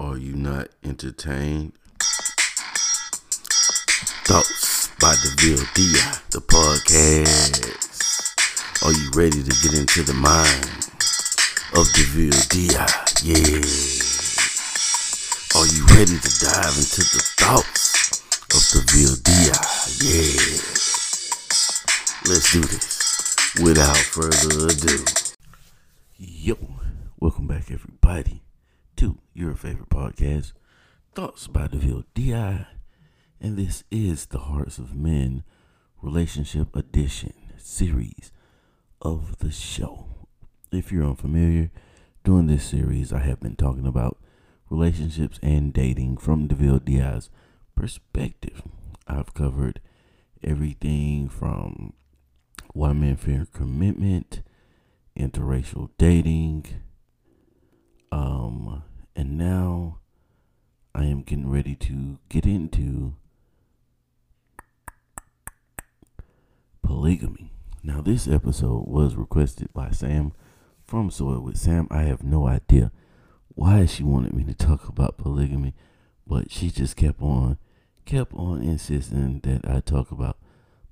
Are you not entertained? Thoughts by DeVille Di, the podcast. Are you ready to get into the mind of DeVille Di? Yeah. Are you ready to dive into the thoughts of DeVille Di? Yeah. Let's do this without further ado. Yo, welcome back, everybody, to your favorite podcast, Thoughts by DeVille Di. And this is the Hearts of Men Relationship Edition series of the show. If you're unfamiliar, during this series, I have been talking about relationships and dating from DeVille Di's perspective. I've covered everything from why men fear commitment, interracial dating, um, and now I am getting ready to get into polygamy. Now, this episode was requested by Sam from Soil with Sam. I have no idea why she wanted me to talk about polygamy, but she just kept on, kept on insisting that I talk about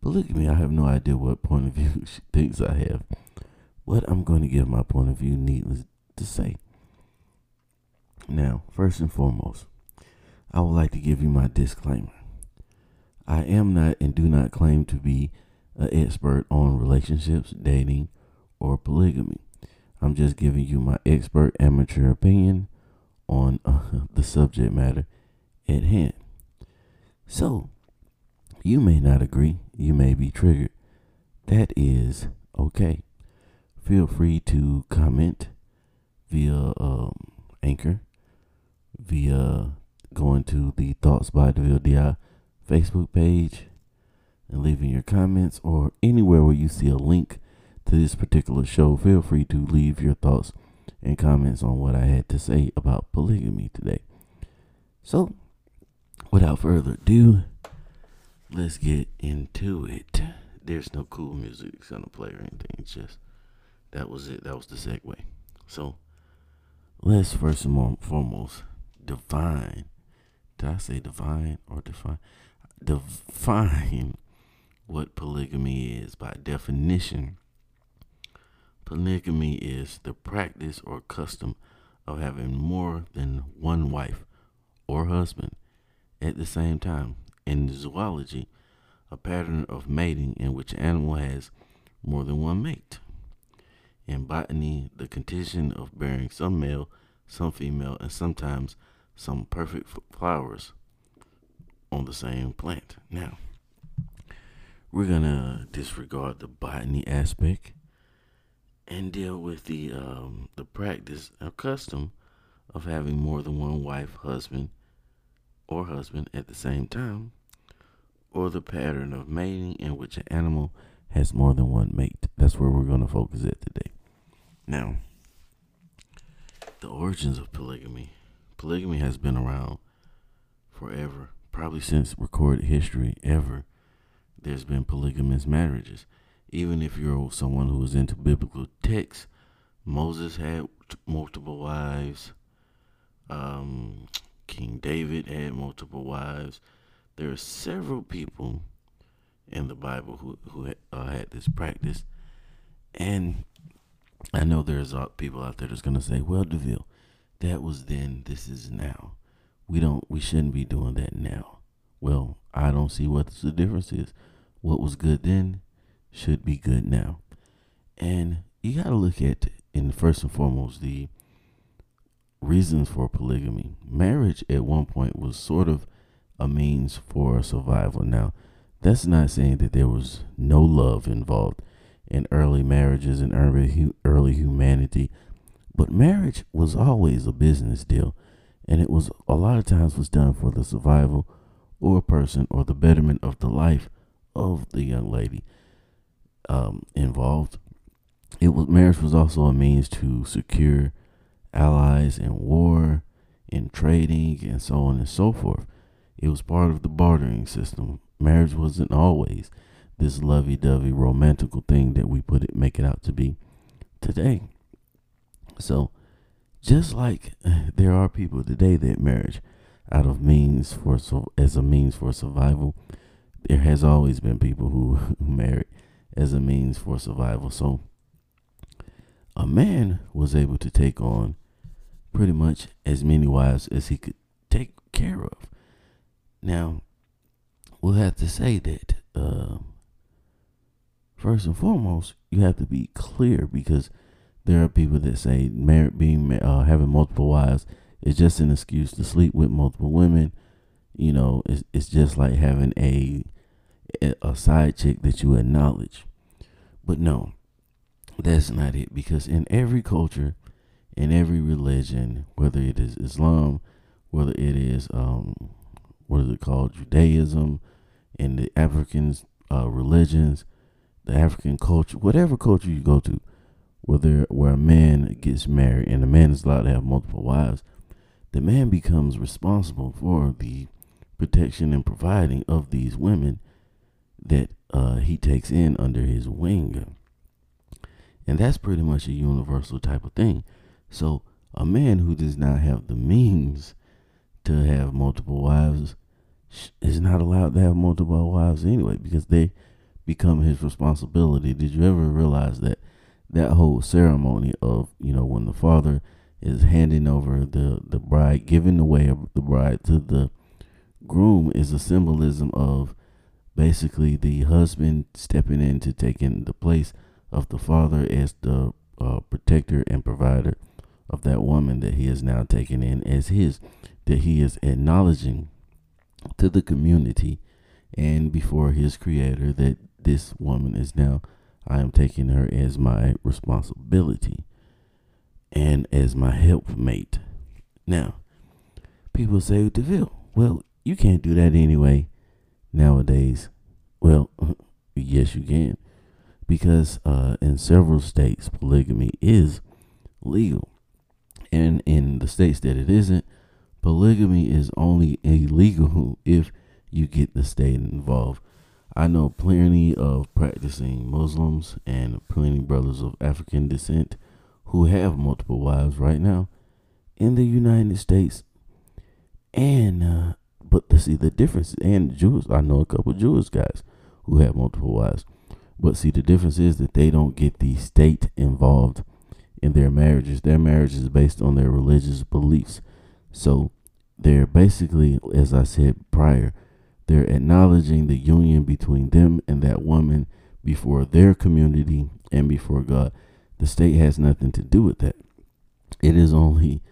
polygamy. I have no idea what point of view she thinks I have, but I'm going to give my point of view, needless to say. Now, first and foremost, I would like to give you my disclaimer. I am not and do not claim to be an expert on relationships, dating, or polygamy. I'm just giving you my expert amateur opinion on uh, the subject matter at hand. So, you may not agree, you may be triggered. That is okay. Feel free to comment via um, Anchor, via going to the Thoughts by DeVille Di Facebook page and leaving your comments or anywhere where you see a link to this particular show. Feel free to leave your thoughts and comments on what I had to say about polygamy today. So, without further ado, let's get into it. There's no cool music gonna play or anything. It's just that was it. That was the segue. So, let's first and foremost define. Did I say divine or define? Define what polygamy is by definition. Polygamy is the practice or custom of having more than one wife or husband at the same time. In zoology, a pattern of mating in which an animal has more than one mate. In botany, the condition of bearing some male, some female, and sometimes some perfect flowers on the same plant. Now, we're gonna disregard the botany aspect and deal with the um, the practice or custom of having more than one wife, husband, or husband at the same time, or the pattern of mating in which an animal has more than one mate. That's where we're gonna focus at today. Now, the origins of polygamy. Polygamy has been around forever, probably since recorded history ever there's been polygamous marriages. Even if you're someone who is into biblical texts, Moses had multiple wives. Um, King David had multiple wives. There are several people in the Bible who who had, uh, had this practice, and I know there's uh, people out there that's gonna say, "Well, Deville, that was then. This is now. We don't. We shouldn't be doing that now." Well, I don't see what the difference is what was good then should be good now. And you got to look at, in first and foremost, the reasons for polygamy. Marriage at one point was sort of a means for survival. Now, that's not saying that there was no love involved in early marriages and early early humanity, but marriage was always a business deal, and it was a lot of times was done for the survival or person or the betterment of the life of the young lady um, involved. It was marriage was also a means to secure allies in war, in trading, and so on and so forth. It was part of the bartering system. Marriage wasn't always this lovey-dovey romantical thing that we put it make it out to be today. So, just like there are people today that marriage out of means for so as a means for survival, there has always been people who, married as a means for survival. So a man was able to take on pretty much as many wives as he could take care of. Now, we'll have to say that uh, first and foremost, you have to be clear because there are people that say married, being uh, having multiple wives is just an excuse to sleep with multiple women. You know, it's it's just like having a a side chick that you acknowledge. But no, that's not it because in every culture, in every religion, whether it is Islam, whether it is um, what is it called, Judaism, in the African uh, religions, the African culture, whatever culture you go to, where there, where a man gets married and a man is allowed to have multiple wives, the man becomes responsible for the protection and providing of these women that uh, he takes in under his wing. And that's pretty much a universal type of thing. So a man who does not have the means to have multiple wives is not allowed to have multiple wives anyway because they become his responsibility. Did you ever realize that that whole ceremony of, you know, when the father is handing over the, the bride, giving away the bride to the groom is a symbolism of basically the husband stepping in to taking the place of the father as the uh, protector and provider of that woman that he is now taking in as his, that he is acknowledging to the community and before his creator that this woman is now, I am taking her as my responsibility and as my helpmate. Now, people say, DeVille, well, you can't do that anyway nowadays. Well, yes, you can. Because uh, in several states, polygamy is legal. And in the states that it isn't, polygamy is only illegal if you get the state involved. I know plenty of practicing Muslims and plenty brothers of African descent who have multiple wives right now in the United States. And uh, but to see the difference, and Jews, I know a couple Jewish guys who have multiple wives. But see, the difference is that they don't get the state involved in their marriages. Their marriage is based on their religious beliefs. So they're basically, as I said prior, they're acknowledging the union between them and that woman before their community and before God. The state has nothing to do with that. It is only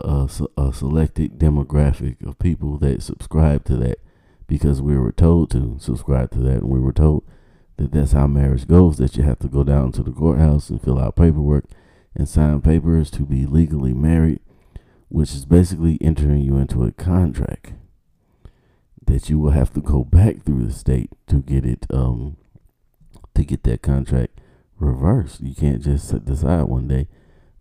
a, a selected demographic of people that subscribe to that because we were told to subscribe to that and we were told that that's how marriage goes that you have to go down to the courthouse and fill out paperwork and sign papers to be legally married which is basically entering you into a contract that you will have to go back through the state to get it um to get that contract reversed. You can't just decide one day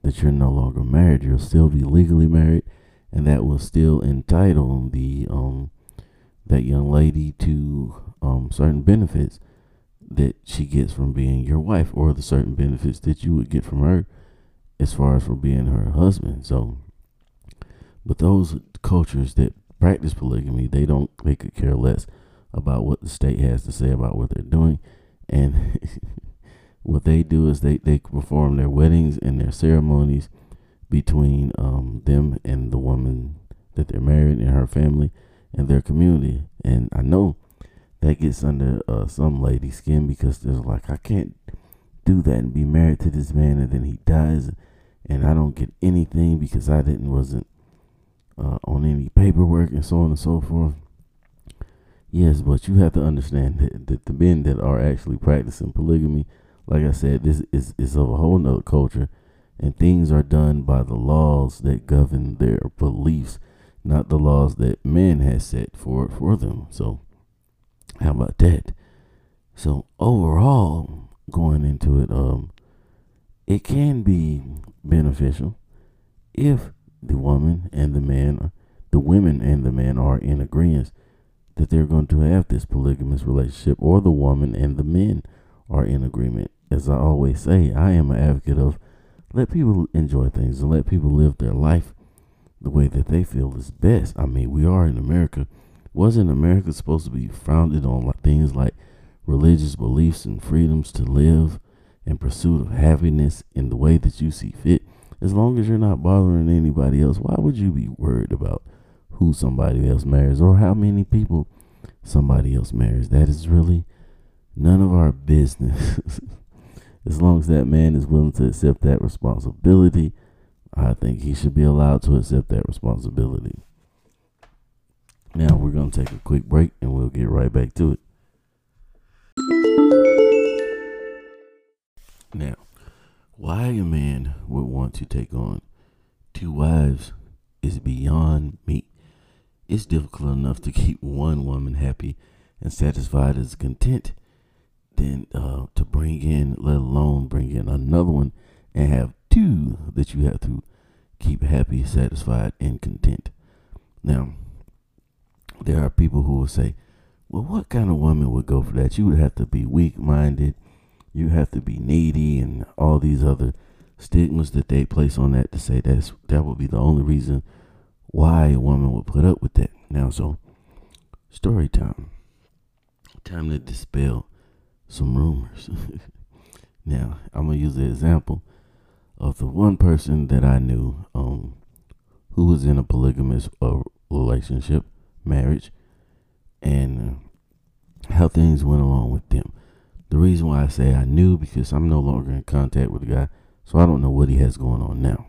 that you're no longer married. You'll still be legally married, and that will still entitle the um that young lady to um certain benefits that she gets from being your wife, or the certain benefits that you would get from her as far as from being her husband. So, but those cultures that practice polygamy, they don't they could care less about what the state has to say about what they're doing, and what they do is they, they perform their weddings and their ceremonies between um, them and the woman that they're married and her family and their community. And I know that gets under uh, some lady's skin because they're like, I can't do that and be married to this man and then he dies and I don't get anything because I didn't wasn't uh, on any paperwork and so on and so forth. Yes, but you have to understand that, that the men that are actually practicing polygamy like I said, this is, is of a whole nother culture, and things are done by the laws that govern their beliefs, not the laws that man has set for for them. So, how about that? So overall, going into it, um, it can be beneficial if the woman and the man, the women and the man are in agreement that they're going to have this polygamous relationship, or the woman and the men are in agreement. As I always say, I am an advocate of let people enjoy things and let people live their life the way that they feel is best. I mean, we are in America. Wasn't America supposed to be founded on things like religious beliefs and freedoms to live in pursuit of happiness in the way that you see fit? As long as you're not bothering anybody else, why would you be worried about who somebody else marries or how many people somebody else marries? That is really none of our business. as long as that man is willing to accept that responsibility, I think he should be allowed to accept that responsibility. Now we're going to take a quick break and we'll get right back to it. Now, why a man would want to take on two wives is beyond me. It's difficult enough to keep one woman happy and satisfied as content than uh, to bring in, let alone bring in another one and have two that you have to keep happy, satisfied, and content. Now, there are people who will say, well, what kind of woman would go for that? You would have to be weak minded, you have to be needy, and all these other stigmas that they place on that to say that's that would be the only reason why a woman would put up with that. Now, so story time. Time to dispel some rumors. now, I'm gonna use the example of the one person that I knew um, who was in a polygamous uh, relationship, marriage, and how things went along with them. The reason why I say I knew because I'm no longer in contact with the guy, so I don't know what he has going on now.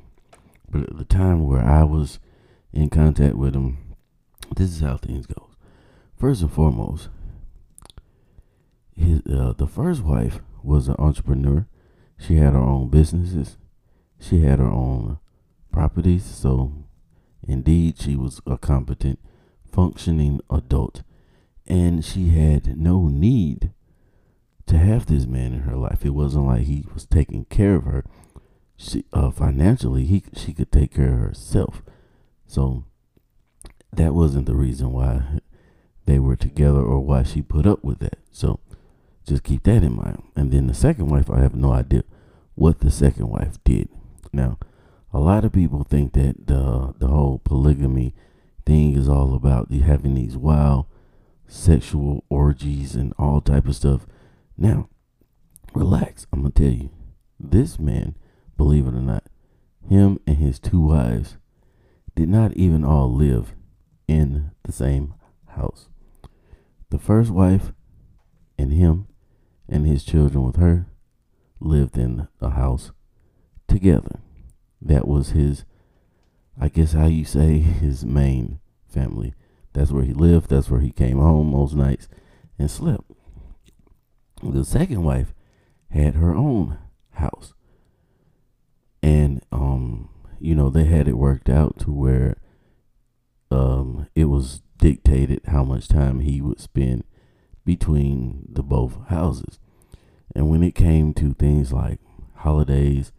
But at the time where I was in contact with him, this is how things go. First and foremost, his uh, the first wife was an entrepreneur. She had her own businesses. She had her own properties, so indeed she was a competent, functioning adult, and she had no need to have this man in her life. It wasn't like he was taking care of her. She, uh, financially, he she could take care of herself. So that wasn't the reason why they were together or why she put up with that. So just keep that in mind. And then the second wife, I have no idea what the second wife did. Now, a lot of people think that the the whole polygamy thing is all about having these wild sexual orgies and all type of stuff. Now, relax. I'm gonna tell you, this man, believe it or not, him and his two wives did not even all live in the same house. The first wife and him and his children with her lived in a house together. That was his, I guess how you say, his main family. That's where he lived. That's where he came home most nights and slept. The second wife had her own house. And, um, you know, they had it worked out to where um, it was dictated how much time he would spend between the both houses. And when it came to things like holidays,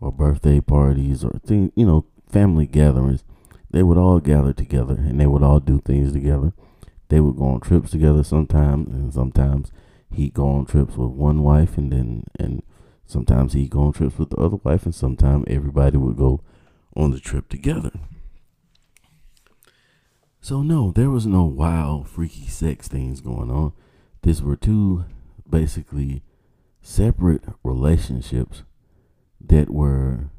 or birthday parties or things, you know, family gatherings, they would all gather together and they would all do things together. They would go on trips together sometimes, and sometimes he'd go on trips with one wife, and then and sometimes he'd go on trips with the other wife, and sometimes everybody would go on the trip together. So no, there was no wild, freaky sex things going on. These were two basically separate relationships that were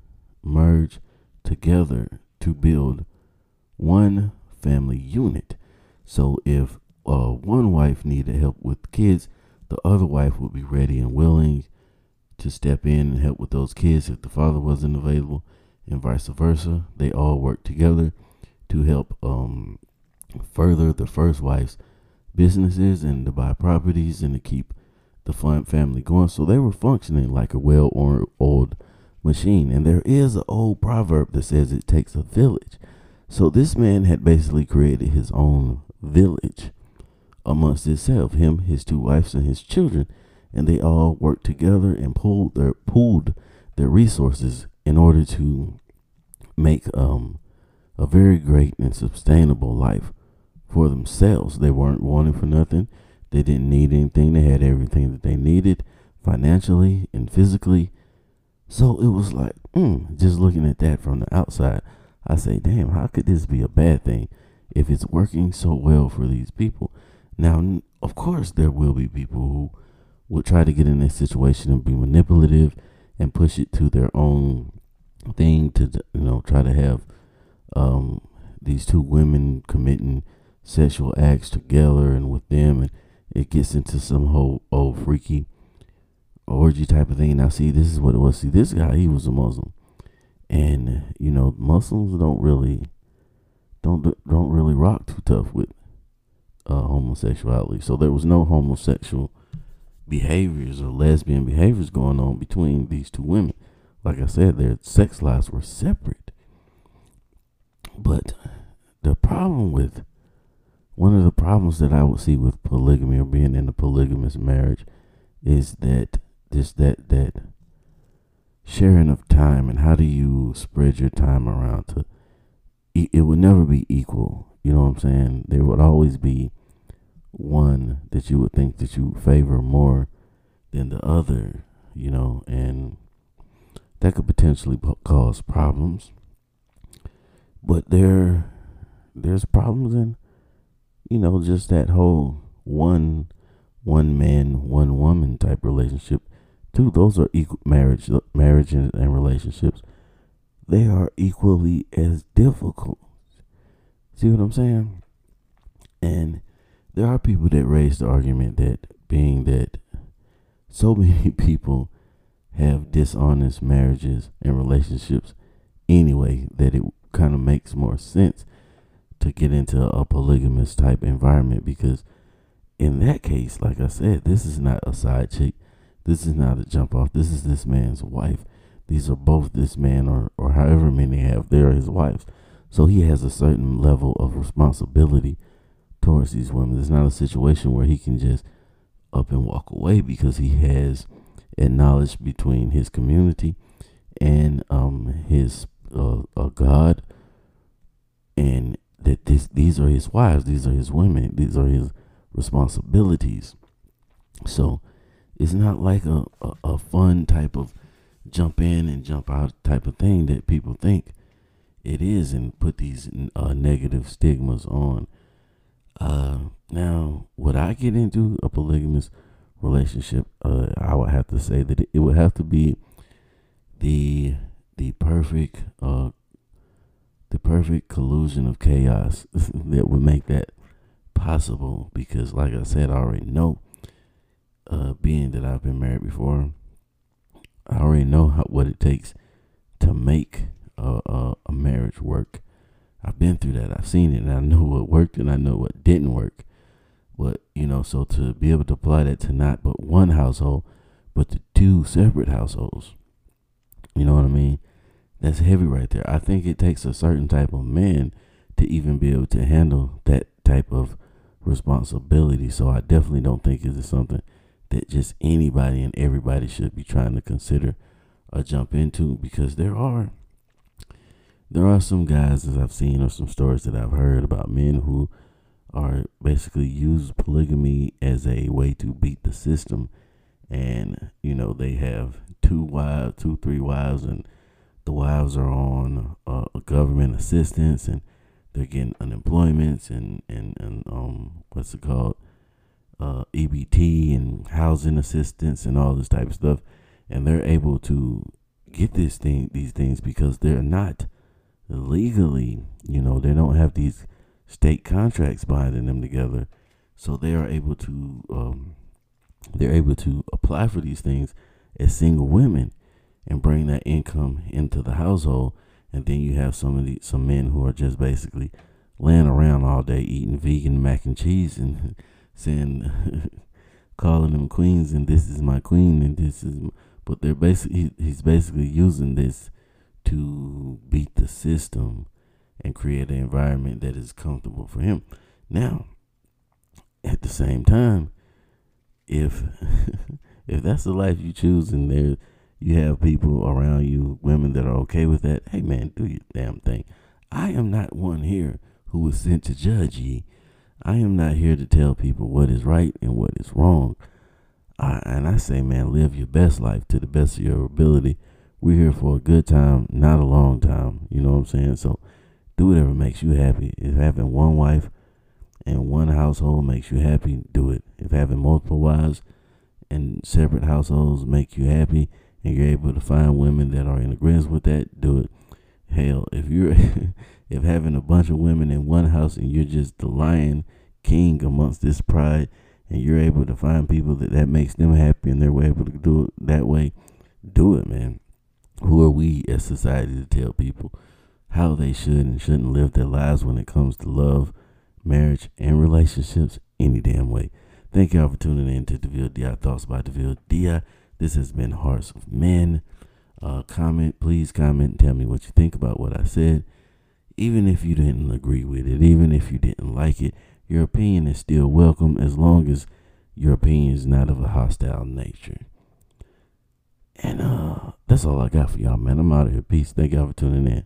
merged together to build one family unit. So if uh, one wife needed help with kids, the other wife would be ready and willing to step in and help with those kids if the father wasn't available, and vice versa. They all work together to help um, further the first wife's businesses and to buy properties and to keep the fun family going. So they were functioning like a well-oiled machine. And there is an old proverb that says it takes a village. So this man had basically created his own village amongst himself, him, his two wives, and his children, and they all worked together and pulled their pooled their resources in order to make um a very great and sustainable life for themselves. They weren't wanting for nothing. They didn't need anything. They had everything that they needed financially and physically So it was like, mm, just looking at that from the outside, I say, damn, how could this be a bad thing if it's working so well for these people? Now, of course, there will be people who will try to get in this situation and be manipulative and push it to their own thing to, you know, try to have um, these two women committing sexual acts together and with them, and it gets into some whole old freaky orgy type of thing. Now, see, this is what it was. See, this guy, he was a Muslim, and you know, Muslims don't really don't don't really rock too tough with uh, homosexuality. So there was no homosexual behaviors or lesbian behaviors going on between these two women. Like I said, their sex lives were separate. But the problem with one of the problems that I would see with polygamy or being in a polygamous marriage is that this that that sharing of time and how do you spread your time around to it would never be equal you know what i'm saying there would always be one that you would think that you favor more than the other you know and that could potentially cause problems. But there there's problems in you know just that whole one one man one woman type relationship. Too those are equal marriage uh, marriage and, and relationships. They are equally as difficult. See what i'm saying? And there are people that raise the argument that being that so many people have dishonest marriages and relationships anyway that it kind of makes more sense to get into a polygamous type environment because in that case like i said this is not a side chick. This is not a jump off. This is this man's wife. These are both this man or, or however many have they're his wives. So he has a certain level of responsibility towards these women it's not a situation where he can just up and walk away because he has acknowledged between his community and um, his uh, uh, God, and that this these are his wives, these are his women, these are his responsibilities. So it's not like a, a, a fun type of jump in and jump out type of thing that people think it is and put these uh, negative stigmas on. Uh, now, would I get into a polygamous relationship? Uh, I would have to say that it, it would have to be the the perfect uh the perfect collusion of chaos that would make that possible because like I said I already know uh being that I've been married before I already know how, what it takes to make a, a, a marriage work I've been through that I've seen it and I know what worked and I know what didn't work but you know so to be able to apply that to not but one household but to two separate households you know what I mean that's heavy right there. I think it takes a certain type of man to even be able to handle that type of responsibility. So I definitely don't think it is something that just anybody and everybody should be trying to consider or jump into because there are there are some guys that I've seen or some stories that I've heard about men who are basically use polygamy as a way to beat the system and you know they have two wives two three wives and the wives are on uh, government assistance and they're getting unemployments and, and, and um, what's it called? Uh, EBT and housing assistance and all this type of stuff. And they're able to get this thing, these things because they're not legally, you know, they don't have these state contracts binding them together. So they are able to, um, they're able to apply for these things as single women and bring that income into the household. And then you have some of the some men who are just basically laying around all day eating vegan mac and cheese and saying, calling them queens and this is my queen and this is, but they're basically he's basically using this to beat the system and create an environment that is comfortable for him. Now, at the same time, if if that's the life you choose and there you have people around you, women that are okay with that, hey man, do your damn thing. I am not one here who is sent to judge ye. I am not here to tell people what is right and what is wrong. I, and I say, man, live your best life to the best of your ability We're here for a good time, not a long time. You know what I'm saying? So do whatever makes you happy. If having one wife and one household makes you happy, do it. If having multiple wives and separate households make you happy and you're able to find women that are in agreement with that, do it. Hell, if you're if having a bunch of women in one house and you're just the lion king amongst this pride and you're able to find people that that makes them happy and they're able to do it that way, do it, man. Who are we as society to tell people how they should and shouldn't live their lives when it comes to love, marriage, and relationships any damn way? Thank y'all for tuning in to DeVille DI Thoughts by DeVille DI. This has been Hearts of Men. Uh, comment, please comment, and tell me what you think about what I said. Even if you didn't agree with it, even if you didn't like it, your opinion is still welcome as long as your opinion is not of a hostile nature. And uh that's all I got for y'all, man. I'm out of here. Peace. Thank y'all for tuning in.